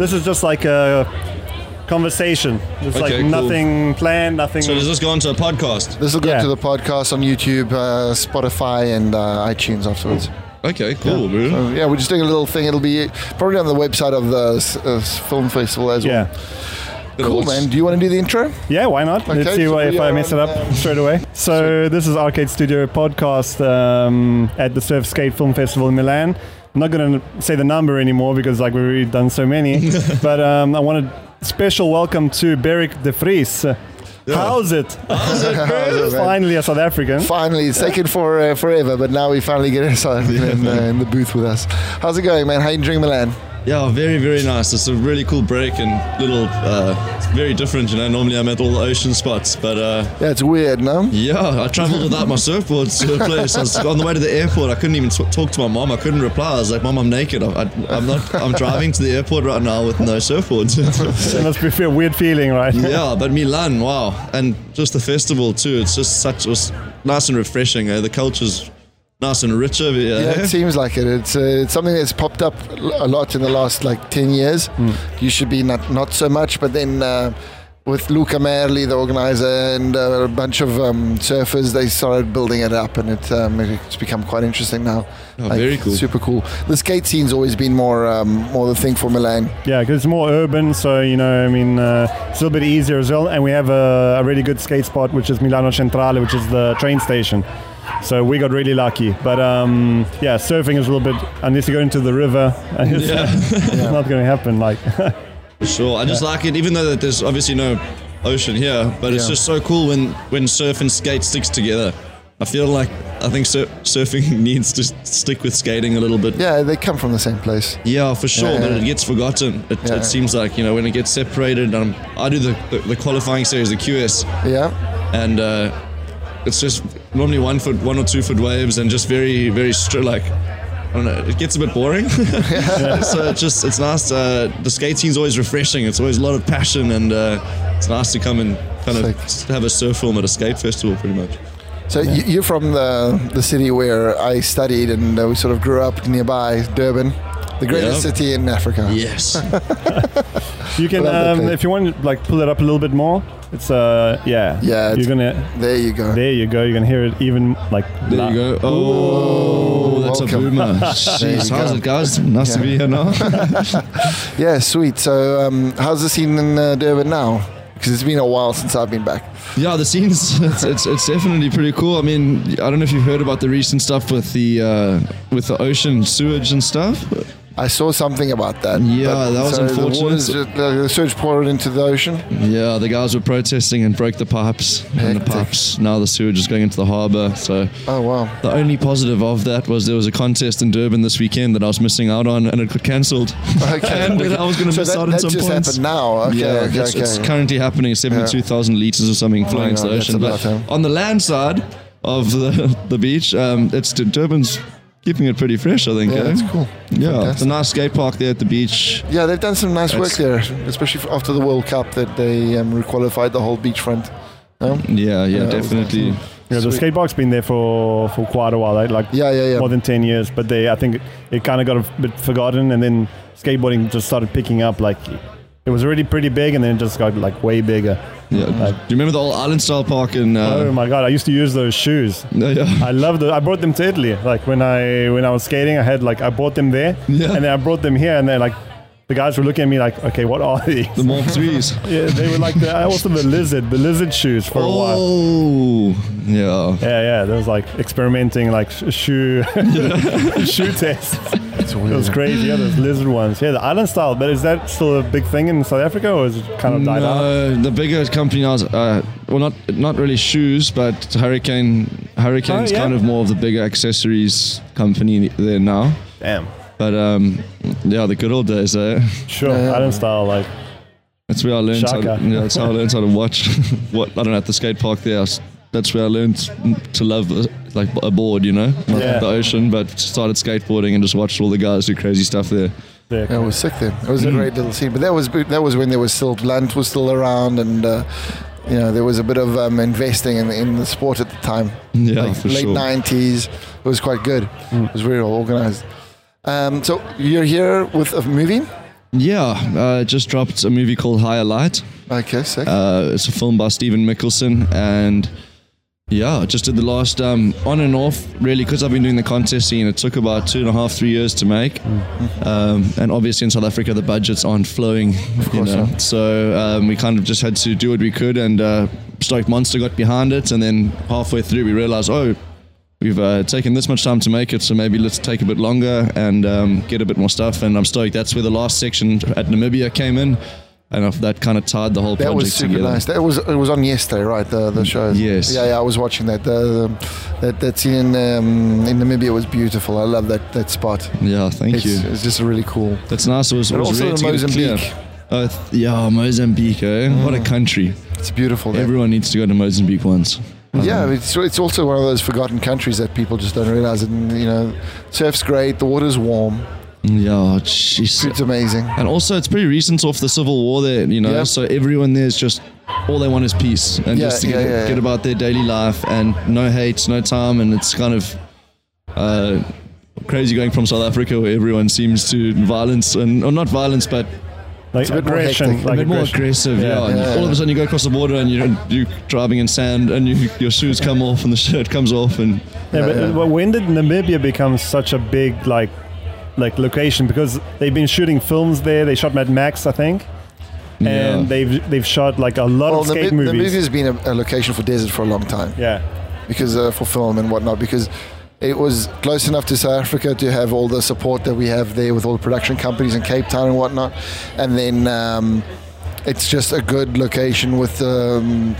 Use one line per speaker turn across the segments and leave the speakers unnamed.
This is just like a conversation. It's
Okay,
like
cool.
nothing planned, nothing.
So does this go into a podcast?
This will go
Yeah.
to the podcast on YouTube, uh, Spotify, and uh, iTunes afterwards.
Okay, cool, bro.
So, yeah, we're just doing a little thing. It'll be probably on the website of the s- uh, film festival as
yeah.
well. Cool, man. Do you want to do the intro?
Yeah, why not? Let's see
so
why,
we
if I
are
mess it
on,
up
um,
straight away. So this is Arcade Studio podcast um, at the Surf Skate Film Festival in Milan. I'm not going to say the number anymore because like we've already done so many. but um, I a special welcome to Beyrick de Vries. How's it?
How's it?
Finally a South African.
Finally, it's taken for uh, forever, but now we finally get inside in, uh, in the booth with us. How's it going, man? How you enjoying Milan?
Yeah, very, very nice. It's a really cool break and little, uh, it's very different, you know. Normally I'm at all the ocean spots, but uh,
Yeah, it's weird, no?
yeah, I travelled without my surfboard to the place. I was on the way to the airport. I couldn't even t- talk to my mom. I couldn't reply. I was like, Mom, I'm naked. I, I, I'm not. I'm driving to the airport right now with no surfboard.
It must be a weird feeling, right?
yeah, but Milan, wow, and just the festival too. It's just such, it was nice and refreshing. Eh? The culture's nice and rich over here.
Yeah, it seems like it. It's, uh, it's something that's popped up a lot in the last like 10 years.
Hmm.
You should be not, not so much, but then uh, with Luca Merli, the organizer, and uh, a bunch of um, surfers, they started building it up, and it, um, it's become quite interesting now.
Oh, very cool.
Super cool. The skate scene's always been more um, more the thing for Milan.
Yeah, because it's more urban, so you know, I mean, uh, it's a little bit easier as well. And we have a, a really good skate spot, which is Milano Centrale, which is the train station. So we got really lucky. But um, yeah, surfing is a little bit unless you go into the river, it's,
Yeah.
it's not going to happen. Like,
For sure. I just like it, even though that there's obviously no ocean here, but it's
Yeah.
just so cool when, when surf and skate sticks together. I feel like I think sur- surfing needs to stick with skating a little bit.
Yeah, they come from the same place.
Yeah, for sure,
Yeah,
but
yeah.
it gets forgotten. It,
Yeah.
it seems like you know when it gets separated. Um, I do the, the, the qualifying series, the QS,
Yeah.
and uh, it's just normally one foot, one or two foot waves, and just very, very stri- like I don't know. It gets a bit boring. so it just it's nice. Uh, the skate scene's always refreshing. It's always a lot of passion, and uh, it's nice to come and kind of have a surf film at a skate festival, pretty much.
So you you're from the the city where I studied, and uh, we sort of grew up nearby, Durban, the greatest
Yeah.
city in Africa.
Yes.
you can, um, if you want, to like pull it up a little bit more. It's uh, yeah,
Yeah,
You're gonna,
There you go.
there you go. You're gonna hear it even like.
There you go. Oh, that's
welcome.
a boomer. Jeez, how's
go.
it, guys? Nice to be here now.
Yeah, sweet. So, um, how's the scene in uh, Durban now? Because it's been a while since I've been back.
Yeah, the scenes it's, it's, it's definitely pretty cool. I mean, I don't know if you've heard about the recent stuff with the uh, with the ocean sewage and stuff.
I saw something about that.
Yeah, that was
so
unfortunate.
The, waters, just, uh, the sewage poured into the ocean.
Yeah, the guys were protesting and broke the pipes, and the pipes now the sewage is going into the harbour. So
Oh wow.
the only positive of that was there was a contest in Durban this weekend that I was missing out on, and it got cancelled.
Okay.
and I was going to
so
miss
that,
out
that
some
just
points.
happened now. Okay,
yeah,
okay,
it's,
okay.
it's currently happening. Seventy-two thousand liters or something flowing into
God,
the ocean. But on the land side of the the beach, um, it's Durban's keeping it pretty fresh. I think.
yeah,
eh?
that's cool.
Yeah, it's a nice skate park there at the beach.
Yeah, they've done some nice work there, especially after the World Cup that they um, requalified the whole beachfront. No?
Yeah, yeah,
Yeah, that was
definitely.
Yeah, the
Sweet.
skate park's been there for, for quite a while, right? like
Yeah, yeah, yeah.
more than 10 years. But they, I think it kind of got a bit forgotten, and then skateboarding just started picking up. Like it was already pretty big, and then it just got like way bigger.
Yeah.
Like,
Do you remember the old island style park in?
oh
Uh,
my god, I used to use those shoes.
yeah.
I loved it. I brought them to Italy. Like when I when I was skating, I had like I bought them there,
Yeah.
and then I brought them here, and then like the guys were looking at me like, okay, what are these?
The Mark threes.
yeah, they were like the, also the lizard, the lizard shoes for a while.
Oh, yeah.
Yeah, yeah, there was like experimenting, like sh- shoe shoe tests.
It's
It
weird.
was crazy. Yeah, those lizard ones. Yeah, the island style. But is that still a big thing in South Africa, or is it kind of died out?
No, the bigger company now is, uh, well, not not really shoes, but Hurricane. Hurricane's
Oh, yeah.
kind of more of the bigger accessories company there now.
Damn.
But um, yeah, the good old days, eh?
Sure,
Yeah.
island style. Like
That's where I learned. How to, yeah, that's how I learned how to watch. what I don't know at the skate park there. I s- That's where I learned to love uh, like a board, you know, not
Yeah.
the ocean. But started skateboarding and just watched all the guys do crazy stuff there.
there.
Yeah, it was sick there. It was
Mm.
a great little scene. But that was that was when there was still Blunt was still around, and uh, you know there was a bit of um, investing in, in the sport at the time.
Yeah,
like
for
late
sure.
nineties. It was quite good. It was very well organized. Um, so you're here with a movie.
Yeah, uh, just dropped a movie called Higher Light.
Okay, sick.
Uh, it's a film by Stephen Mickelson, and yeah, just did the last um, on and off really because I've been doing the contest scene. It took about two and a half, three years to make, um, and obviously in South Africa the budgets aren't flowing, you
course
know.
not.
So um, we kind of just had to do what we could, and uh, Stoke Monster got behind it, and then halfway through we realized, oh. We've uh, taken this much time to make it, so maybe let's take a bit longer and um, get a bit more stuff. And I'm stoked. That's where the last section at Namibia came in, and uh, that kind of tied the whole
that
project
was super
together.
nice. That was it was on yesterday, right? The the show.
Yes.
Yeah, yeah. I was watching that. The, the, that that scene in um, in Namibia was beautiful. I love that that spot.
Yeah, thank
It's,
you.
it's just really cool.
That's nice. It was, it was
also
rare
in
to get it clear.
Mozambique.
Uh, yeah, Mozambique, eh? What a country.
It's beautiful. There.
Everyone needs to go to Mozambique once.
Yeah, it's it's also one of those forgotten countries that people just don't realize. And you know, surf's great, the water's warm,
Yeah, jeez.
food's amazing.
And also, it's pretty recent off the civil war there, you know.
Yeah.
So everyone there's just all they want is peace and
Yeah,
just to
yeah,
get,
yeah,
get about their daily life and no hate, no time, and it's kind of uh, crazy going from South Africa where everyone seems to violence and or not violence, but
Like
a bit more
aggression,
a
like
bit more aggressive, yeah.
Yeah.
Yeah.
all of a sudden, you go across the border and you're, you're driving in sand, and you, your shoes come off, and the shirt comes off, and
Yeah, but
Yeah.
uh, when did Namibia become such a big like like location? Because they've been shooting films there. They shot Mad Max, I think, and
Yeah.
they've they've shot like a lot
Well,
of skate
the
movies.
movie has been a, a location for desert for a long time
yeah,
because uh, for film and whatnot. Because it was close enough to South Africa to have all the support that we have there with all the production companies in Cape Town and whatnot, and then um, it's just a good location with. Um,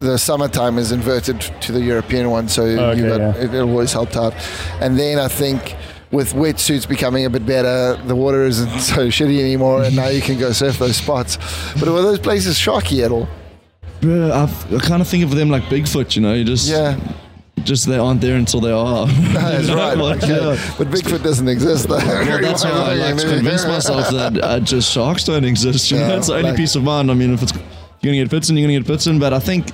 the summertime is inverted to the European one, so
Okay,
you got,
yeah.
it, it always helped out. And then I think with wetsuits becoming a bit better, the water isn't so shitty anymore, and now you can go surf those spots. But were those places sharky at all?
Bro, I've, I kind of think of them like Bigfoot, you know. You just,
Yeah,
just they aren't there until they are.
that's right.
Like,
Okay.
yeah.
But Bigfoot doesn't exist. Though.
Well, that's why I like to convince myself that uh, just sharks don't exist. You know, it's the only
like-
peace of mind. I mean, if it's you're gonna get bitten, you're gonna get bitten. But I think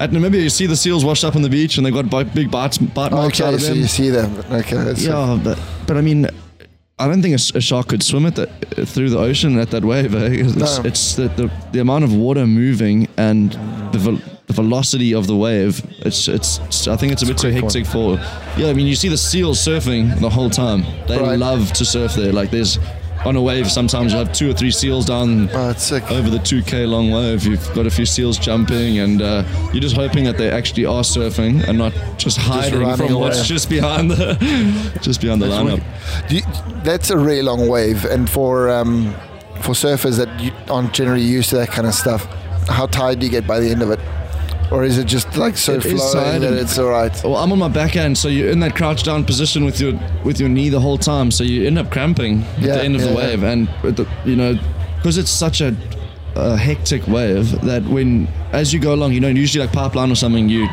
at Namibia, you see the seals washed up on the beach, and they got big bite marks out
Okay,
of
so
them.
you see them. Okay,
Yeah, but but I mean, I don't think a shark could swim at that through the ocean at that wave. Eh? It's,
No.
it's the, the the amount of water moving and the, vel- the velocity of the wave. It's, it's it's I think it's a bit too hectic for. Yeah, I mean, you see the seals surfing the whole time. They
Right.
love to surf there. Like there's on a wave, sometimes you'll have two or three seals down.
Oh.
Over the 2k long wave, you've got a few seals jumping, and uh, you're just hoping that they actually are surfing and not just hiding
running
from
away.
what's just behind the just behind the lineup.
You, that's a really long wave, and for um, for surfers that aren't generally used to that kind of stuff, how tired do you get by the end of it? Or is it just like so
It
flowing that it's all right?
Well, I'm on my back end, so you're in that crouch down position with your with your knee the whole time, so you end up cramping at
Yeah,
the end of
yeah,
the
yeah.
wave, and the, you know, because it's such a, a hectic wave that when as you go along, you know, usually like pipeline or something, you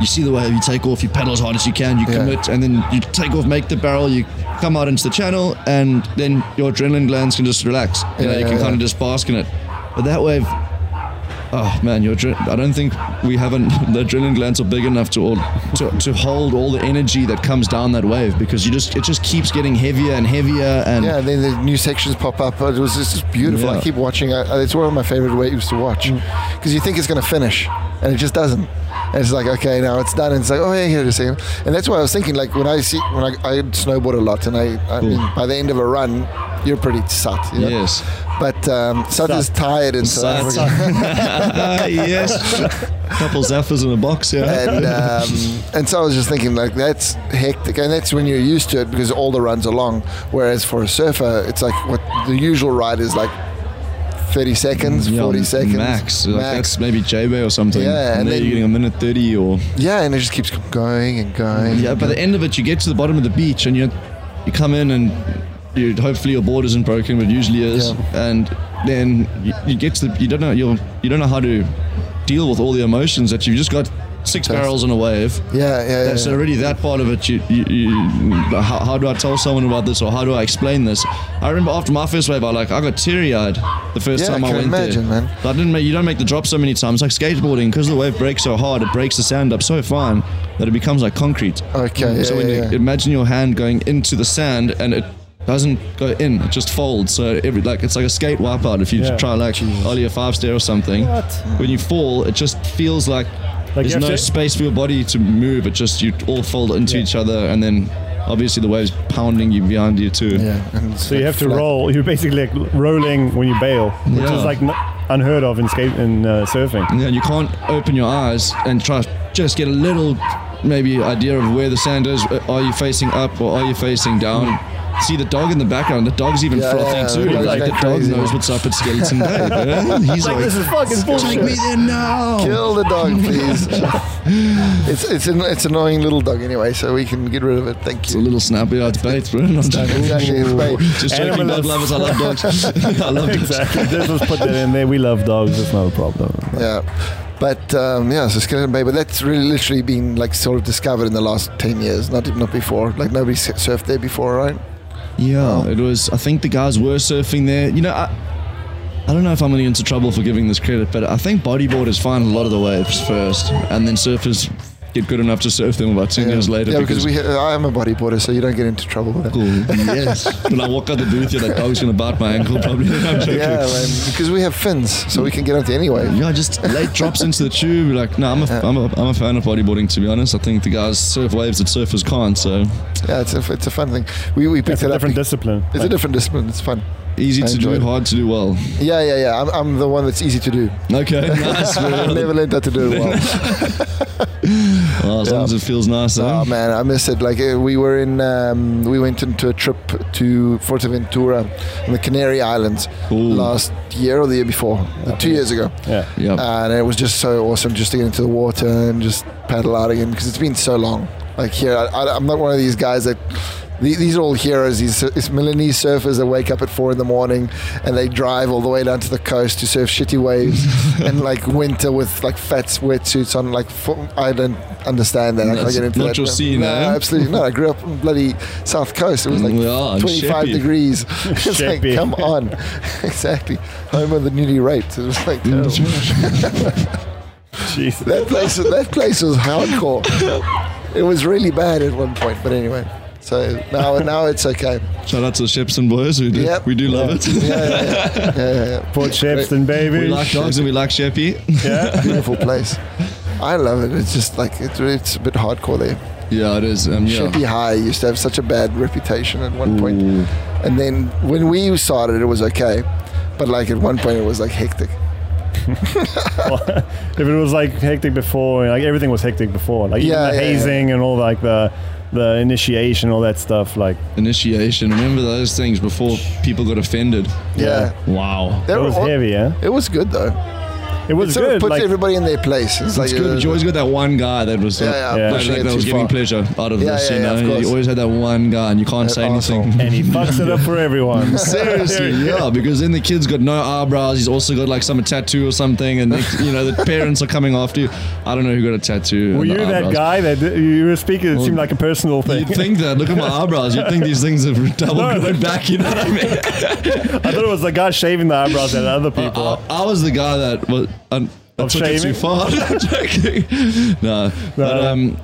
you see the wave, you take off, you paddle as hard as you can, you
Yeah.
commit, and then you take off, make the barrel, you come out into the channel, and then your adrenaline glands can just relax. You know,
Yeah,
you can
yeah,
kind of just bask in it. But that wave, oh man, your adre- I don't think we haven't the adrenaline glands are big enough to all to, to hold all the energy that comes down that wave because you just it just keeps getting heavier and heavier and
Yeah, and then the new sections pop up. It was just beautiful. I keep watching. I, it's one of my favorite waves to watch mm. because you think it's going to finish, and it just doesn't. And it's like, okay, now it's done. And it's like, oh yeah, here it is. And that's why I was thinking, like when I see when I, I snowboard a lot, and I, I mean, by the end of a run, you're pretty sat. You know?
yes
But um, sat is tired in South
Sat.
Africa.
yes couple Zephyrs in a box yeah
and um, and so I was just thinking like that's hectic, and that's when you're used to it because all the runs are long. Whereas for a surfer, it's like what the usual ride is like thirty seconds,
Yeah,
forty seconds
max. Like
max.
that's maybe J-Bay or something
Yeah,
and,
and then-
you're getting a minute 30 or
yeah, and it just keeps going and going.
yeah by the end of it you get to the bottom of the beach and you you come in and you hopefully your board isn't broken but it usually is
Yeah.
and then you, you get to the you don't know you you don't know how to deal with all the emotions that you've just got six barrels in a wave
yeah, yeah, yeah.
So already that part of it, you, you, you how, how do I tell someone about this or how do I explain this? I remember after my first wave, I like I got teary eyed the first
Yeah, I
time I,
can
went
imagine,
there.
man.
I didn't make you don't make the drop so many times like skateboarding because the wave breaks so hard, it breaks the sand up so fine that it becomes like concrete.
Okay,
so
yeah,
when
yeah,
you
yeah.
imagine your hand going into the sand and it doesn't go in; it just folds. So every like it's like a skate wipeout. If you
Yeah.
try like ollie a five stair or something,
What?
when you fall, it just feels like,
Like
there's no
to-
space for your body to move. It just you all fold into
Yeah.
each other, and then obviously the waves pounding you behind you too.
Yeah. And it's
So you have to
flat.
roll. You're basically like rolling when you bail, which
Yeah.
is like n- unheard of in skate in uh, surfing.
Yeah, and you can't open your eyes and try just get a little maybe idea of where the sand is. Are you facing up or are you facing down? See the dog in the background. The dog's even
Yeah,
frothing
yeah,
too.
the dog's
like the
going
dog
crazy.
knows what's up at Skeleton Bay. man. He's like,
This is fucking bullshit.
take me there now.
Kill the dog, please. it's it's an it's annoying little dog anyway, so we can get rid of it. Thank you.
It's a little snappy out bait, bro. Not joking.
Exactly. It's great.
Just joking,
Animal
dog
is-
lovers. I love dogs. I love dogs.
Exactly. Just let's put that in there. We love dogs. It's not a problem.
Yeah. But um, yeah, so Skeleton Bay, but that's really literally been like sort of discovered in the last ten years, not not before. Like nobody surfed there before, right?
Yeah, it was. I think the guys were surfing there. You know, I, I don't know if I'm going to get into trouble for giving this credit, but I think bodyboarders find a lot of the waves first, and then surfers get good enough to surf them about ten
yeah.
years later.
Yeah, because we, I am a bodyboarder, so you don't get into trouble with that.
Cool. Yes. when I walk out the booth, yeah, oh, that dog's going to bite my ankle probably. I'm joking.
Yeah, man, because we have fins, so we can get onto any wave.
Yeah, just late drops into the tube. Like, no, I'm a, I'm, a, I'm a fan of bodyboarding, to be honest. I think the guys surf waves that surfers can't, so
Yeah, it's a, it's a fun thing. We, we picked
It's
it
a
up.
different discipline.
It's a different discipline. It's fun.
Easy
I
to do,
enjoyed it.
hard to do well.
Yeah, yeah, yeah. I'm, I'm the one that's easy to do.
Okay, nice.
I never learned how to do it well.
Well, as long as it feels nice, eh?
Oh man, I miss it. Like uh, we were in, um, we went into a trip to Fuerteventura in the Canary Islands
Ooh.
last year or the year before, uh, two years ago,
yeah.
yeah.
and it was just so awesome just to get into the water and just paddle out again because it's been so long. Like here, I, I, I'm not one of these guys that. The- These are all heroes. These it's Milanese surfers that wake up at four in the morning and they drive all the way down to the coast to surf shitty waves and like winter with like fat wetsuits on. Like I don't understand that. I get into
not
that.
your scene,
no,
eh?
absolutely not. I grew up in bloody south coast. It was like
Yeah,
25
Sheppey.
degrees. it's like, come on, exactly. Home of the newly raped. It was like terrible.
Jesus.
that place. That place was hardcore. It was really bad at one point, but anyway. So now, now it's okay.
Shout out to the Shepson boys. We do,
Yep.
we do love it.
Yeah, yeah, yeah. yeah, yeah, yeah.
Port Shepstone, baby.
We like dogs and we like Sheppy.
Yeah.
Beautiful place. I love it. It's just like it's, it's a bit hardcore there.
Yeah, it is. Um, yeah.
Sheppey High used to have such a bad reputation at one point.
Ooh.
And then when we started, it was okay. But like at one point, it was like hectic.
if it was like hectic before, like everything was hectic before, like
Yeah,
even the
yeah, yeah.
hazing and all like the the initiation, all that stuff. Like
Initiation. Remember those things before people got offended?
Yeah.
Wow.
They
it
were
was
all-
heavy, yeah.
It was good though.
It was
it sort
good.
of puts
like,
everybody in their place. It's, like
good,
uh,
but you always got that one guy that was uh,
Yeah, yeah,
Yeah.
like,
pushing
like that was
too
getting
far.
pleasure out of
Yeah,
this.
yeah,
you
yeah,
know,
of
you always had that one guy, and you can't
That
say
arsehole.
anything.
and he fucks it up for everyone.
Seriously, yeah, because then the kid's got no eyebrows. He's also got like some tattoo or something, and next, you know the parents are coming after you. I don't know who got a tattoo.
Were you
the
that guy that you were speaking? It seemed like a personal thing.
You'd think that. Look at my eyebrows. You'd think these things have double
No,
grown back. You know what I mean?
I thought it was the guy shaving the eyebrows at other people.
I, I was the guy that was. I, I
Of
took it too far. I'm joking. No, but um,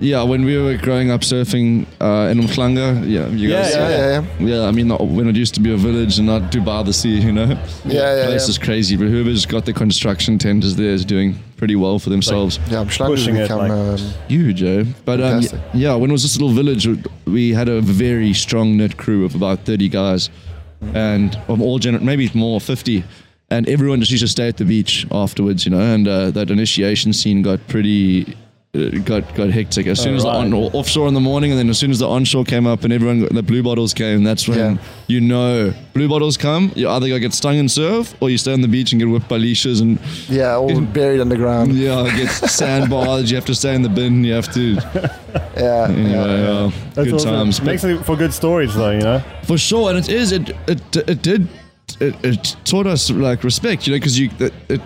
yeah, when we were growing up surfing uh, in Umhlanga, yeah, you
Yeah,
guys.
yeah, yeah, yeah.
Yeah, I mean, not- when it used to be a village and not Dubai the sea, you know.
Yeah, yeah,
place
yeah.
is crazy, but whoever's got the construction tenders there is doing pretty well for themselves.
Yeah, Umhlanga has
Pushing it, like-
um,
Huge, eh? But um, yeah, when it was this little village, we had a very strong knit crew of about 30 guys, and of all gener- maybe more, 50. And everyone just used to stay at the beach afterwards, you know. And uh, that initiation scene got pretty, uh, got got hectic. As soon as the
Alright.
on, offshore in the morning, and then as soon as the onshore came up, and everyone got, the blue bottles came, that's when
Yeah.
you know blue bottles come. You either go get stung and surf, or you stay on the beach and get whipped by leashes and
yeah, all buried underground.
yeah, get sandbars. You have to stay in the bin. You have to.
Yeah.
Anyway,
yeah.
uh,
That's
good
awesome.
times. But
Makes it for good stories, though. You know.
for sure, and it is. It it it did. It, it taught us like respect, you know, because you it, it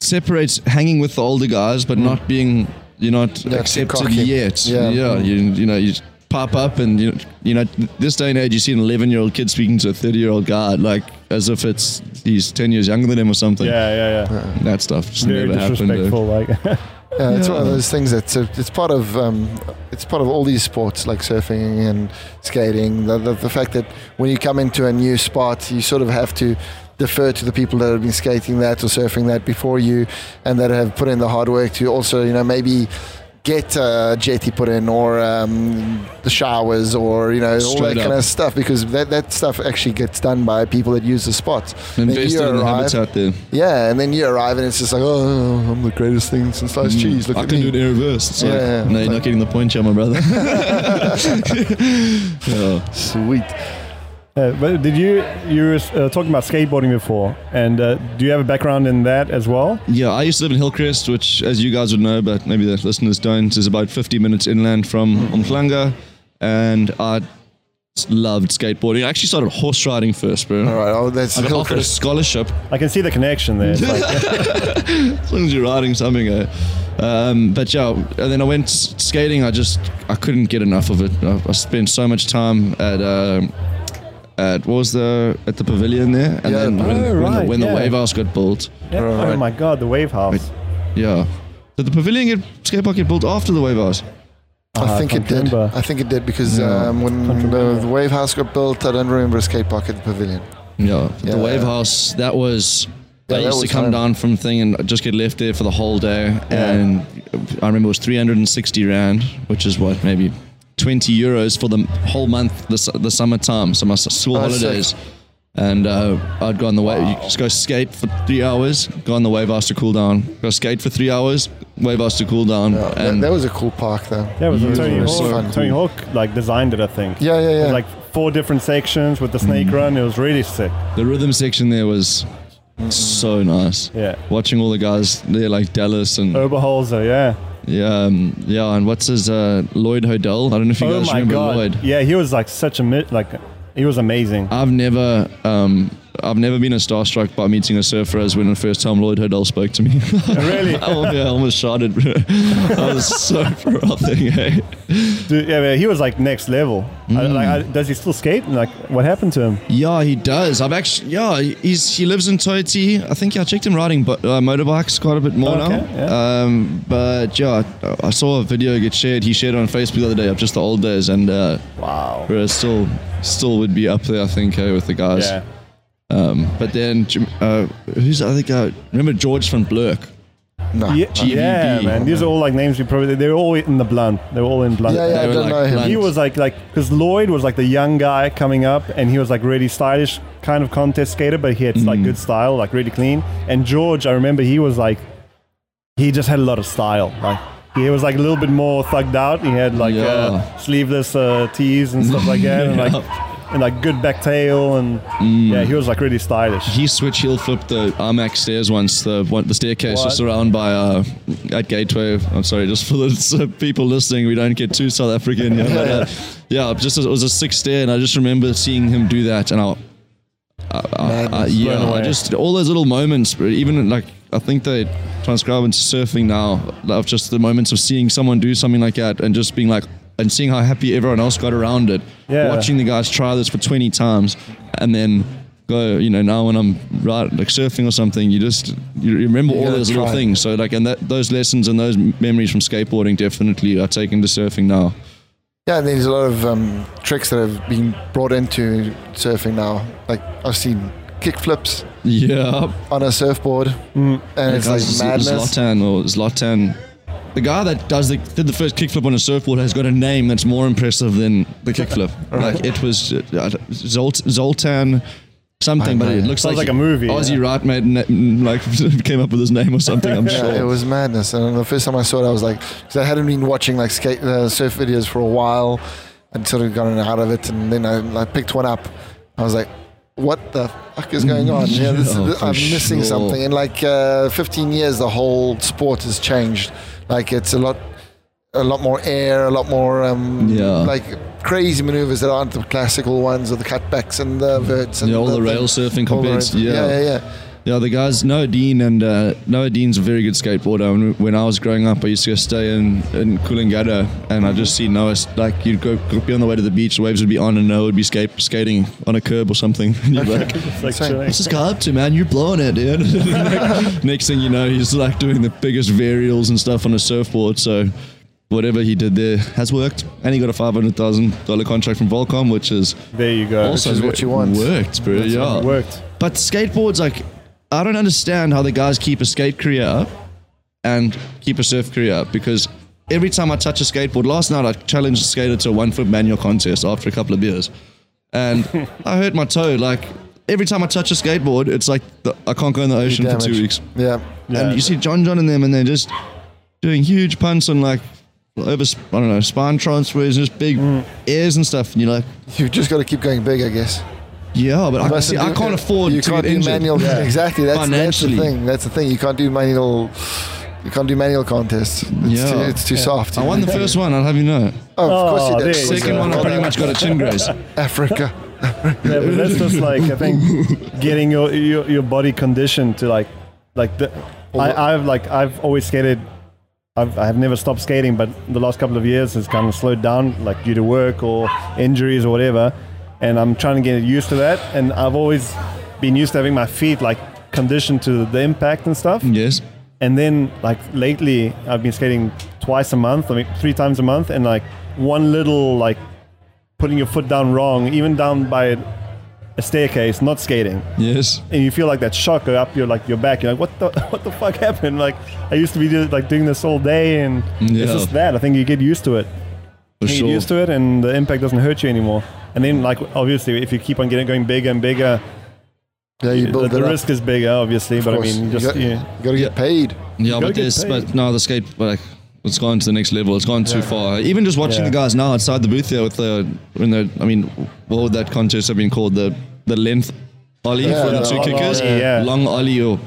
separates hanging with the older guys, but not being you're not
Mm. too
accepted yet.
Yeah.
yeah. You you know you. Pop up and you you know this day and age you see an 11 year old kid speaking to a 30 year old guy like as if it's he's 10 years younger than him or something
Yeah, yeah, yeah.
that stuff just
Very
never happened
disrespectful. Like,
Yeah, it's one of those things that's uh, it's part of um, it's part of all these sports like surfing and skating. The, the, the fact that when you come into a new spot, you sort of have to defer to the people that have been skating that or surfing that before you, and that have put in the hard work to also you know maybe get a jetty put in or um, the showers or you know all
Straight
that kind of stuff because that, that stuff actually gets done by people that use the spots.
Invested in the habitat there.
Yeah, and then you arrive and it's just like, oh, I'm the greatest thing since sliced cheese. Look
Mm. I can
me.
do it in reverse. It's like,
Yeah, yeah.
no, you're not getting the point here, my brother. yeah.
Sweet.
Uh, but did you you were uh, talking about skateboarding before, and uh, do you have a background in that as well?
Yeah, I used to live in Hillcrest, which, as you guys would know, but maybe the listeners don't, is about 50 minutes inland from Umhlanga. And I loved skateboarding. I actually started horse riding first, bro.
All right. Oh, that's
I got offered a
Hillcrest.
scholarship
I can see the connection there. Like,
as long as you're riding something. Eh? Um, but yeah, and then I went skating. I just I couldn't get enough of it. I, I spent so much time at um, at what was the at the pavilion there, and
Yeah,
then
the
when,
Oh,
when, the, when
yeah.
the wave house got built,
yeah. Oh my god, the wave house.
yeah. Did the pavilion get skate park get built after the wave house?
Ah,
I think
I
it
can't
did.
remember.
I think it did because
Yeah.
um, when the, the Wave House got built, I don't remember a skate park at the pavilion.
Yeah,
Yeah,
the wave
yeah.
house. That was.
Yeah,
I
that
used to come
home.
down from thing and just get left there for the whole day,
Yeah.
and I remember it was 360 rand, which is what maybe 20 euros for the whole month, the, the summertime, so my s- school
Oh, sick.
holidays. And uh, I'd go on the wave. You just go skate for three hours, go on the wave house to cool down. Go skate for three hours, wave house to cool down,
Yeah,
and
that was a cool park, though.
Yeah, it was
Mm,
Tony Hawk.
fun.
Tony Hawk like designed it, I think.
Yeah, yeah, yeah.
like four different sections with the snake
Mm.
run. It was really sick.
the rhythm section there was so nice.
Yeah.
Watching all the guys there, like Dallas and
Oberholzer, yeah.
Yeah, um, yeah, and what's his uh, Lloyd Hodell? I don't know if you
oh
guys
my
remember
god.
Lloyd.
Yeah, he was like such a like he was amazing.
I've never, um, I've never been as starstruck by meeting a surfer as when the first time Lloyd Hodell spoke to me.
really?
I almost- yeah, I almost shouted. I was so frothing. Hey.
Dude, yeah, man, he was like next level. I,
Mm.
like, I, does he still skate? Like, what happened to him?
Yeah, he does. I've actually, yeah, he's he lives in Toti. I think yeah, I checked him riding bu- uh, motorbikes quite a bit more
Okay,
now.
yeah.
Um, but yeah, I saw a video get shared. He shared on Facebook the other day of just the old days, and uh,
Wow.
bro, still, still would be up there. I think hey, with the guys.
Yeah.
Um, but then, uh, who's the other guy? Remember George van Blurk?
no.
Yeah,
GVB.
yeah, man. These are all like names we probably. They're all in the blunt. They're all in blunt.
Yeah, yeah, I
They were
don't
like
know him.
blunt.
He was like like because Lloyd was like the young guy coming up, and he was like really stylish kind of contest skater, but he had
Mm.
like good style, like really clean. And George, I remember he was like, he just had a lot of style. Like he was like a little bit more thugged out. He had like
Yeah.
uh, sleeveless uh, tees and stuff like that, and like and like good back tail, and
Mm.
yeah, he was like really stylish.
He switch heel flipped the Armac stairs once, the one, the staircase
What?
just around by uh, at Gateway. I'm sorry, just for the uh, people listening, we don't get too South African. Yeah, but, uh, yeah, just it was a six stair, and I just remember seeing him do that, and I, I, I, I yeah. I just all those little moments, but even like I think they transcribe into surfing now of just the moments of seeing someone do something like that, and just being like. And seeing how happy everyone else got around it,
Yeah.
watching the guys try this for 20 times, and then go, you know, now when I'm right, like surfing or something, you just you remember all
gotta
those little
try.
things. So like, and that those lessons and those memories from skateboarding definitely are taken to surfing now.
Yeah, and there's a lot of um, tricks that have been brought into surfing now. Like I've seen kick flips
Yeah,
on a surfboard, and it's like
Because
madness.
Zlatan or Zlatan. The guy that does the, did the first kickflip on a surfboard has got a name that's more impressive than the kickflip. Like it was uh, Zolt, Zoltan something, but it looks
Sounds
like,
like a movie,
Aussie
yeah.
right made na- like came up with his name or something. I'm
Yeah,
sure.
it was madness. And the first time I saw it, I was like, because I hadn't been watching like skate uh, surf videos for a while, and sort of gotten out of it. And then I, I picked one up. I was like, what the fuck is going on? Yeah, this, this-
for
I'm missing
sure.
something. In like uh, 15 years, the whole sport has changed. Like it's a lot, a lot more air, a lot more um,
Yeah.
like crazy maneuvers that aren't the classical ones or the cutbacks and the verts and
Yeah, all the
the
rail surfing
all the
compared to- yeah.
yeah, yeah, yeah.
Yeah, the guys Noa Deane and uh, Noa Deane's a very good skateboarder. When, when I was growing up, I used to go stay in in Coolangatta, and I just see Noa like you'd go, go be on the way to the beach, the waves would be on, and Noa would be skate, skating on a curb or something. And you'd be like,
like
What's this guy up to, man? You're blowing it, dude. Next thing you know, he's like doing the biggest varials and stuff on a surfboard. So whatever he did there has worked, and he got a five hundred thousand dollar contract from Volcom, which is
There you go.
also
is what you want.
Worked, bro. yeah,
It worked.
but skateboards, like, I don't understand how the guys keep a skate career up and keep a surf career up because every time I touch a skateboard, last night I challenged a skater to a one foot manual contest after a couple of beers. And I hurt my toe. Like, every time I touch a skateboard, it's like the, I can't go in the ocean for two weeks.
Yeah.
Yeah.
And you see John John and them, and they're just doing huge punts on like over, I don't know, spine transfers, just big
Mm.
airs and stuff. And you're like,
You've just got to keep going big, I guess.
Yeah, but I,
Must
see,
do-
I can't afford
You
to
can't
get
do
injured.
manual. Exactly. That's, that's the thing. That's the thing. You can't do manual. You can't do manual contests. It's
Yeah.
too, it's too soft.
I won the first one, I'll have you know.
Oh, of course oh, you
Oh,
did.
there
Of
you
course
Second one. I pretty much got a chin graze.
Africa.
Yeah, but that's just like I think getting your, your your body conditioned to like like the I, I've like I've always skated I've I've never stopped skating but the last couple of years has kind of slowed down like due to work or injuries or whatever and I'm trying to get used to that. And I've always been used to having my feet like conditioned to the impact and stuff.
Yes.
and then like lately I've been skating twice a month I mean three times a month. And like one little like putting your foot down wrong even down by a staircase not skating.
Yes.
and you feel like that shock go up your like your back. You're like what the what the fuck happened? Like I used to be do, like doing this all day and
Yeah.
it's just that. I think you get used to it you get
sure.
used to it and the impact doesn't hurt you anymore and then like obviously if you keep on getting going bigger and bigger
Yeah, you
the,
build
the
it up.
risk is bigger obviously
Of
but I mean you
you
just
got,
you,
you got to get paid.
Yeah, but this, but no, the skate, like, it's gone to the next level. It's gone too far. Even just watching
Yeah.
the guys now outside the booth here with the, when the, I mean, what would that contest have been called? The the length ollie
Yeah,
for the
the
two
long
kickers,
ollie, yeah.
long ollie or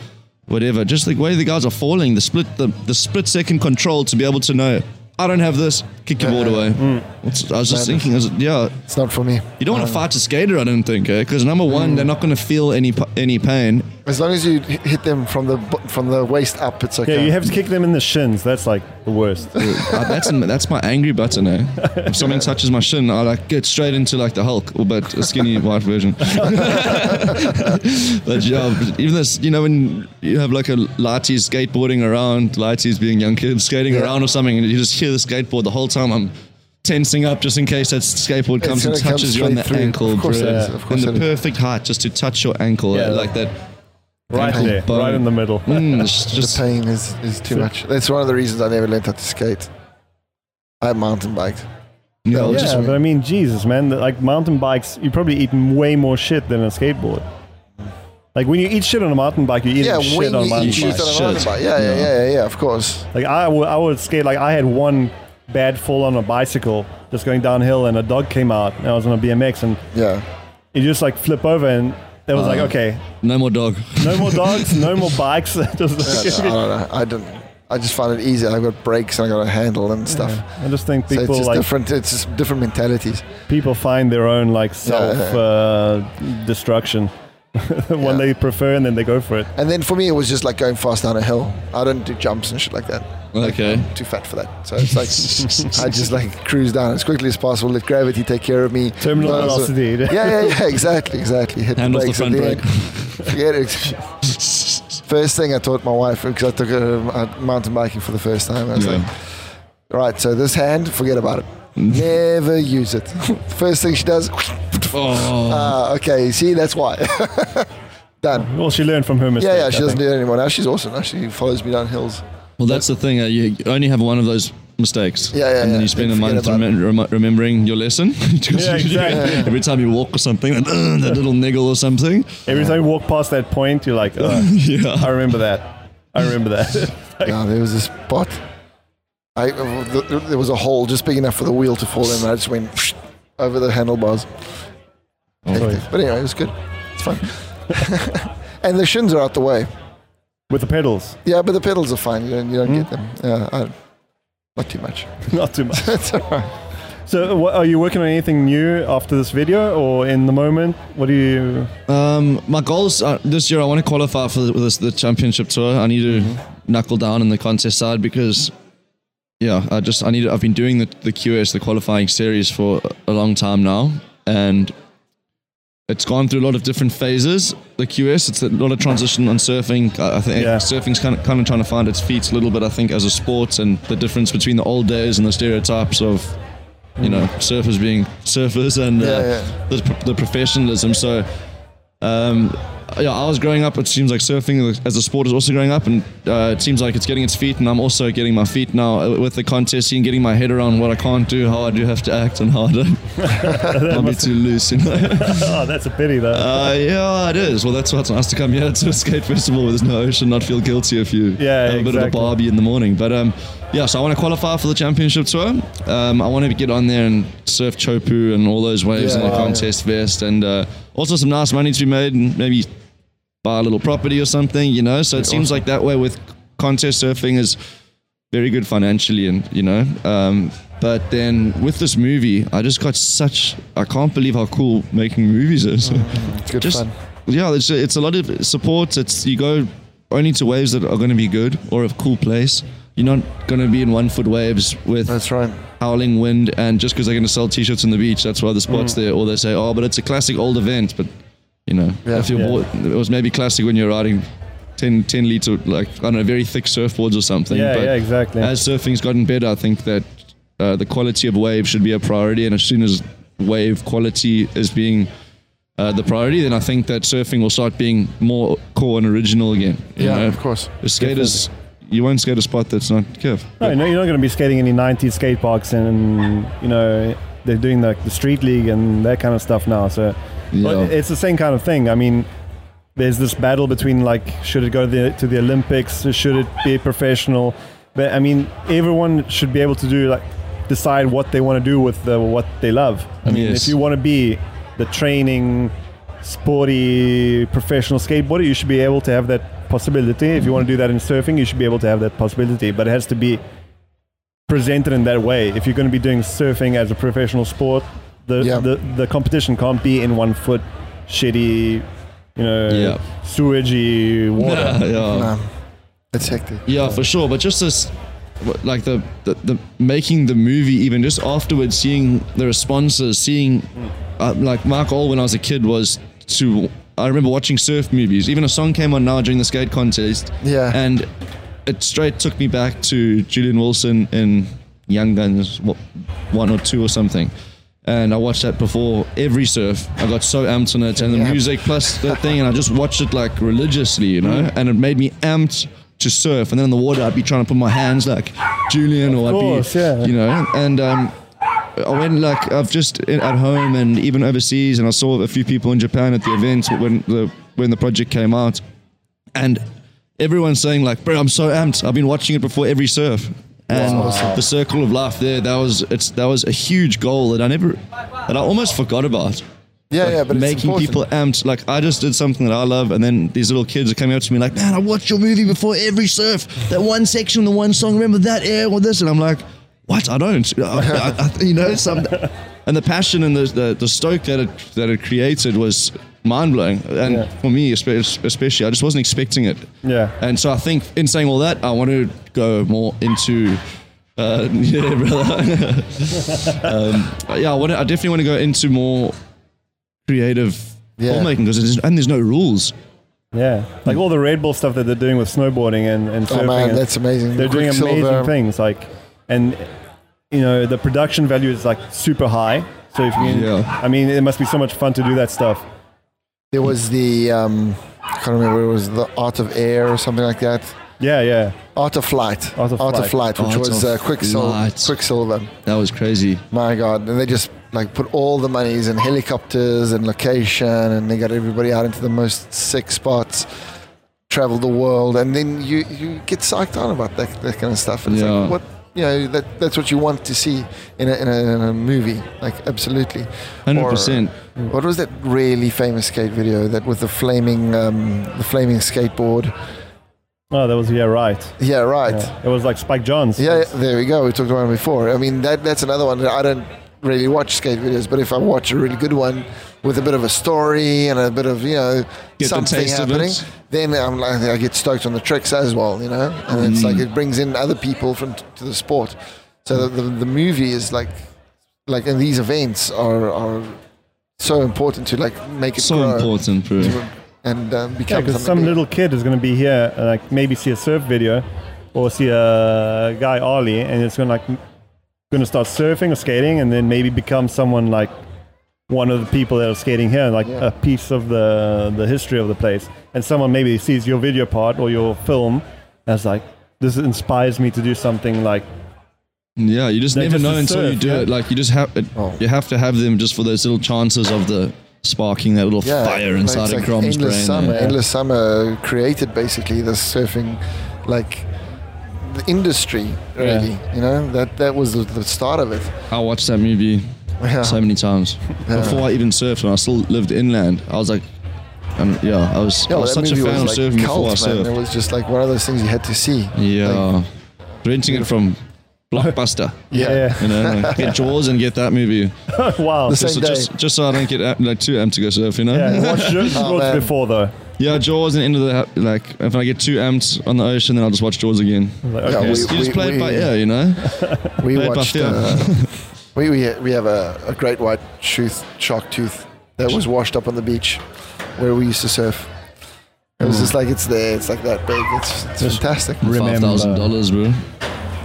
whatever. Just the way the guys are falling, the split, the, the split second control to be able to know. I don't have this. Kick your board away.
Mm.
I was just thinking, I was- yeah,
It's not for me.
you don't want to fight a skater. I don't think, because number one, they're not going to feel any any pain.
As long as you hit them from the from the waist up, it's okay.
yeah you have to kick them in the shins that's like the worst
Uh, that's that's my angry button. Eh? If something touches my shin, I like get straight into like the Hulk, but a skinny white version. but yeah, even this, you know, when you have like a lighties skateboarding around, lighties being young kids skating
Yeah.
around or something, and you just hear the skateboard the whole time. I'm tensing up just in case that skateboard comes and
gonna come
touches you on the
through.
ankle,
Of course
bro.
it is, of course
and the perfect height just to touch your ankle,
Yeah.
eh, like that.
Right
ankle
there
bone.
right in the middle
Mm, it's
the
just
pain is, is too much. That's one of the reasons I never learned how to skate. I mountain biked.
you know,
Yeah,
just
but I mean, Jesus, man, like mountain bikes, you probably eat way more shit than a skateboard. Like when you eat shit on a mountain bike, you eat
Yeah,
shit
when
on a mountain
eat
bike.
shit on a mountain bike. Yeah, yeah,
Yeah.
yeah, yeah, yeah, of course.
Like I I would skate. Like I had one bad fall on a bicycle, just going downhill, and a dog came out, and I was on a BMX, and
Yeah.
you just like flip over, and it was like,
Uh.
okay,
no more dog.
no more dogs, no more bikes. just
I don't know. I don't. I just find it easy. I've got brakes and I got a handle and stuff.
I just think
So it's
people
just
like
different. It's just different mentalities.
people find their own like self uh, destruction. One
Yeah.
they prefer, and then they go for it.
And then for me, it was just like going fast down a hill. I don't do jumps and shit like that.
Okay.
Too fat for that. So it's like I just like cruise down as quickly as possible. Let gravity take care of me.
Terminal
No, so-
velocity.
Yeah, yeah, yeah. Exactly, exactly. Hit
Hand
the
off the front
at the end. Forget it. First thing I taught my wife because I took her uh, mountain biking for the first time. I was
Yeah.
like, right, so this hand, forget about it. Never use it. First thing she does,
Oh.
ah, okay, see, that's why. Done.
Well, she learned from her mistakes.
Yeah, yeah,
I
she doesn't
think.
do it anymore now. She's awesome. Now she follows me down hills.
Well, that's the thing. Uh, you only have one of those mistakes.
Yeah, yeah,
And then
yeah.
you spend a month rem- rem- remembering your lesson. Because
Yeah,
you-
exactly.
Every time you walk or something, like, "Ugh," that little niggle or something.
Every time you walk past that point, you're like, oh,
Yeah.
I remember that. I remember that. Like,
Yeah, there was a spot. I, uh, there was a hole just big enough for the wheel to fall in, and I just went over the handlebars. Hectic. But anyway, it was good. It's fun. and the shins are out the way.
with the pedals,
Yeah, but the pedals are fine. You don't, you don't
Hmm?
get them. Yeah, I, not too much.
not too much.
That's all right.
So, what, are you working on anything new after this video, or in the moment? What do you?
Um, my goals are, this year, I want to qualify for the, this, the championship tour. I need to
Mm-hmm.
knuckle down in the contest side because, yeah, I just I need. I've been doing the, the QS, the qualifying series, for a long time now, and it's gone through a lot of different phases. The QS, it's a lot of transition on surfing. I, think
Yeah.
surfing's kind of, kind of trying to find its feet a little bit. I think as a sport and the difference between the old days and the stereotypes of, you know, surfers being surfers and uh,
Yeah, yeah.
The, the professionalism. So, um, yeah, I was growing up. It seems like surfing as a sport is also growing up, and uh, it seems like it's getting its feet. And I'm also getting my feet now with the contest scene, getting my head around what I can't do, how I do have to act, and how I don't. Be too loose, you know.
Oh, that's a pity, though.
Uh, yeah, it is. Well, that's why it's nice to come here to a skate festival where there's no ocean, not feel guilty if you
Yeah,
have a bit of a barbie in the morning. But um, yeah, so I want to qualify for the championship tour. Um, I want to get on there and surf Chopu and all those waves in the
Wow.
contest vest, and uh, also some nice money to be made, and maybe buy a little property or something, you know. So it seems like that way with contest surfing is very good financially, and you know. Um, but then with this movie, I just got such. I can't believe how cool making movies is.
It's good
just
fun.
yeah, it's a, it's a lot of support. It's you go only to waves that are going to be good or a cool place. You're not going to be in one foot waves with
That's right.
Howling wind, and just because they're going to sell T-shirts on the beach, that's why the spot's there. Or they say, oh, but it's a classic old event. But you know,
Yeah.
if you're
Yeah.
bored, it was maybe classic when you're riding 10, 10 liter, like I don't know, very thick surfboards or something.
yeah,
but
yeah, exactly.
as surfing's gotten better, I think that uh, the quality of wave should be a priority, and as soon as wave quality is being uh, the priority, then I think that surfing will start being more core and original again. you
Yeah,
know?
of course.
The skaters, you won't skate a spot that's not Kev.
No, no, you're not going to be skating any 90 skate parks, and you know they're doing the, the street league and that kind of stuff now. So but
Yeah.
it's the same kind of thing. I mean, there's this battle between like, should it go to the to the Olympics? Should it be professional? But I mean, everyone should be able to do like decide what they want to do with the, what they love. I mean,
Yes.
if you want to be the training, sporty, professional skateboarder, you should be able to have that possibility. If you want to do that in surfing, you should be able to have that possibility. But it has to be presented in that way. If you're going to be doing surfing as a professional sport, the
Yeah.
the, the competition can't be in one foot, shitty, you know,
Yeah.
sewagey water.
yeah.
Nah, it's hectic.
Yeah, for sure. But just this, like the, the the making the movie, even just afterwards, seeing the responses, seeing, uh, like Mark All when I was a kid was to. I remember watching surf movies. Even a song came on now during the skate contest.
Yeah.
And it straight took me back to Julian Wilson in Young Guns what, one or two or something. And I watched that before every surf. I got so amped on it, and the
Yeah.
music plus the thing, and I just watched it like religiously, you know. And it made me amped to surf. And then in the water, I'd be trying to put my hands like Julian, or I'd be,
yeah.
you know. And um, I went like I've just in- at home and even overseas, and I saw a few people in Japan at the event when the when the project came out, and everyone's saying like, "Bro, I'm so amped. I've been watching it before every surf." And
Wow.
the circle of life there, that was it's that was a huge goal that I never that I almost forgot about.
Yeah, yeah, but
making people amped. Like I just did something that I love, and then these little kids are coming up to me like, "Man, I watched your movie before every surf. That one section, the one song. Remember that air or this?" And I'm like, "What? I don't. I, I, I, you know, some." And the passion and the, the the stoke that it that it created was mind blowing. And
Yeah.
for me, especially, I just wasn't expecting it.
Yeah.
And so I think in saying all that, I want to go more into. Uh, yeah, brother. um, yeah, I, want to, I definitely want to go into more creative
Yeah.
filmmaking because and there's no rules.
Yeah, like all the Red Bull stuff that they're doing with snowboarding and, and surfing.
Oh man,
and
that's amazing.
they're doing amazing things. Like, and you know, the production value is like super high. So if you, can,
Yeah.
I mean, it must be so much fun to do that stuff.
There was the um, I can't remember. It was the Art of Air or something like that.
Yeah, yeah.
Art of Flight.
Art of Flight.
Flight, which
Art
was uh,
Quiksilver.
Quiksilver.
That was crazy.
My God! And they just like put all the monies in helicopters and location, and they got everybody out into the most sick spots. Travel the world, and then you you get psyched on about that that kind of stuff. And it's
Yeah.
like what you know that that's what you want to see in a, in a, in a movie. Like absolutely.
Hundred
Or-
percent.
What was that really famous skate video that with the flaming um, the flaming skateboard?
Oh, that was yeah, right.
Yeah, right.
Yeah. It was like Spike Jonze.
Yeah, there we go. We talked about it before. I mean, that that's another one that I don't really watch skate videos, but if I watch a really good one with a bit of a story and a bit of you know
Get the
something
taste of
happening,
it.
then I'm like I get stoked on the tricks as well, you know. And it's
Mm.
like it brings in other people from to the sport. So the, the the movie is like like and these events are are so important to like make it
So
grow
important, bro.
and um, become
because some
big.
little kid is going to be here, uh, like maybe see a surf video, or see a guy ollie, and it's going to like going to start surfing or skating, and then maybe become someone like one of the people that are skating here, like
Yeah.
a piece of the the history of the place. And someone maybe sees your video part or your film, and it's like this inspires me to do something like
Yeah, you just
They're
never
just
know
a
until you do
yeah.
it. Like you just have, it,
Oh.
you have to have them just for those little chances of the sparking that little
yeah,
fire inside
it's
of
like
Crom's
endless
brain.
summer,
eh?
endless summer created basically the surfing, like the industry. Really, you know that that was the, the start of it.
I watched that movie
Yeah.
so many times
Yeah.
before I even surfed. When I still lived inland, I was like, um, yeah, I was,
Yeah,
I was
that
such a
movie
fan of
was like
surfing before I
cult, man.
surfed.
It was just like one of those things you had to see.
Yeah,
Like,
renting it from Blockbuster.
yeah,
You know, like, get Jaws and get that movie.
wow.
The
Just,
day.
just, just so I don't get like too amped to go surf. You know.
yeah, watch Jaws
Oh,
before though.
Yeah, Jaws and into the like. If I get too amped on the ocean, then I'll just watch Jaws again.
Like,
Yeah,
okay.
we-
You just play it by
we-
ear, you know.
we
Played by
watched.
fear.
Uh, we, we we have a, a great white tooth shark tooth that was washed up on the beach where we used to surf. It was just like it's there. It's like that big. It's, it's
Just
fantastic.
Remember.
Five thousand dollars, bro.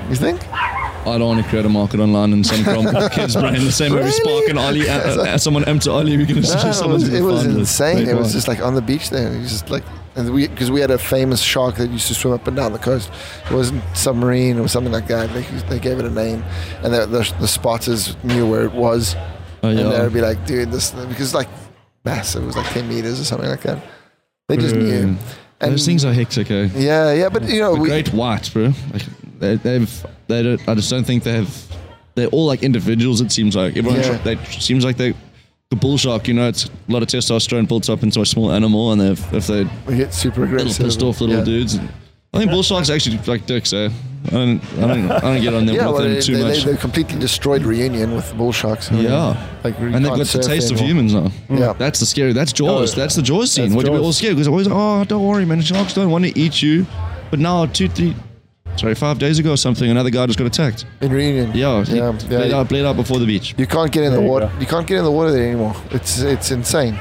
You think?
I don't want to create a market online and some from kids' brain the same way we spark and Ollie, uh, uh, someone empty Ollie, we're gonna
No,
see
it
someone's
was, it
gonna
was
find
insane. It was just like on the beach there. It was just like, and we because we had a famous shark that used to swim up and down the coast. It wasn't submarine or something like that. They, they gave it a name, and the, the, the spotters knew where it was,
Oh,
and they'd be like, "Dude, this," because like massive. It was like ten meters or something like that. They just
Bro,
knew. And
Those things are hectic, eh?
yeah, yeah, but you know,
The
we,
great whites, bro. Like they, they've, they don't. I just don't think they have. They're all like individuals. It seems like everyone.
Yeah.
They seems like they. The bull shark, you know, it's a lot of testosterone built up into a small animal, and if, if they're
we get super aggressive, little
pissed off little
yeah.
dudes, I think bull sharks actually like dicks, eh? I don't, I don't, I don't get on them
Yeah,
with
well,
them
they,
too
they,
much.
they, completely destroyed Reunion with bull sharks.
yeah,
like you
and they've got the taste of humans now.
Yeah.
That's the scary. That's Jaws. That's the Jaws scene.
that's
What do we
Jaws.
all scared? Because always, oh, don't worry, man. Sharks don't want to eat you. But now, two, three, sorry, five days ago or something, another guy just got attacked.
In Reunion.
Yeah, he
Yeah,
bled
yeah.
out, bled out before the beach.
You can't get in
There
the water.
go.
You can't get in the water there anymore. It's it's insane.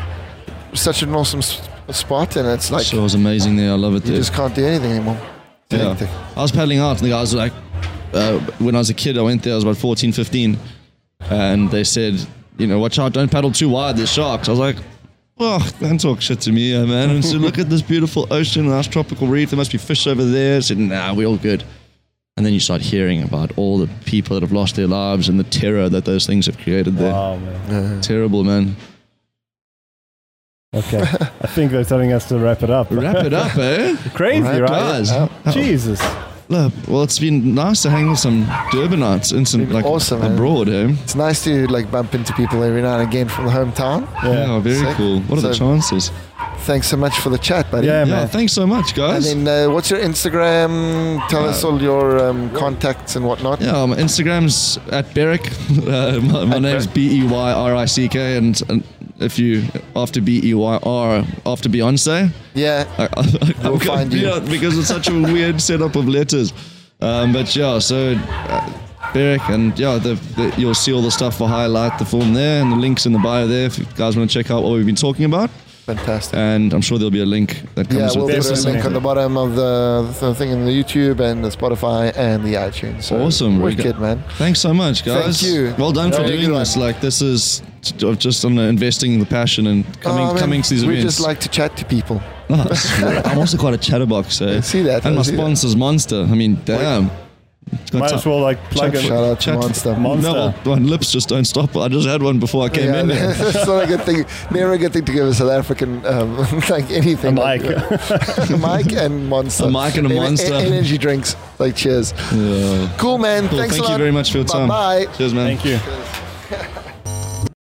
Such an awesome spot, and it's like
so it was amazing there. I love it there.
you
there.
just can't do anything anymore. It's
Yeah.
hectic.
I was paddling out, and the guys were like, uh, when I was a kid, I went there, I was about 14, 15, and they said, you know, watch out, don't paddle too wide, there's sharks. I was like, oh, don't talk shit to me, yeah, man. And so look at this beautiful ocean, nice tropical reef, there must be fish over there. I said, nah, we're all good. And then you start hearing about all the people that have lost their lives and the terror that those things have created there.
Wow, man.
Terrible, man.
Okay, I think they're telling us to wrap it up.
Wrap it up, eh?
Crazy,
Wrap
right?
Guys,
up.
Jesus.
Look, well, it's been nice to hang with some Durbanites and some, like,
awesome,
abroad, eh?
It's nice to like bump into people every now and again from the hometown.
Yeah, very
Sick.
cool. What are the chances?
Thanks so much for the chat, buddy.
Yeah,
Yeah,
man.
thanks so much,
And
guys.
then, uh, what's your Instagram? Tell us all your um, contacts and whatnot.
yeah, my Instagram's at Beyrick. Uh, my my
At
name's B E Y R I C K, and, and if you after B E Y R after Beyonce,
Yeah.
I, I, I,
We'll find you.
Yeah, because it's such a weird setup of letters. Um, but yeah, so uh, Beyrick, and yeah, the, the, you'll see all the stuff for highlight the film there, and the links in the bio there if you guys want to check out what we've been talking about.
Fantastic.
And I'm sure there'll be a link that comes
Yeah,
comes
we'll
with
put
this.
a link on the bottom of the, the thing in the YouTube and the Spotify and the iTunes. So
Awesome.
Wicked,
got-
man.
Thanks so much, guys.
Thank you.
Well done for doing
good
this. Like this is t- just on the investing the passion and coming
Oh, man,
coming to these
we
events.
just like to chat to people.
Oh. I'm also quite a chatterbox. Eh?
I see that,
And
I
my
see that.
sponsor's Monster. I mean, damn. It's got
Might
some-
as well like plug
Chat-
it.
Shout out to
chat-
Monster.
No,
Monster.
my lips just don't stop. I just had one before I came
Yeah,
in. There.
that's not a good thing. Never a good thing to give a South African um, like anything.
A
like
mic.
a mic and monster.
A mic and a
En- en-
Monster.
energy drinks. Like cheers.
Yeah.
Cool man.
Cool.
Thanks
Thank
a lot.
you very much for your time.
Bye.
Cheers, man.
Thank you.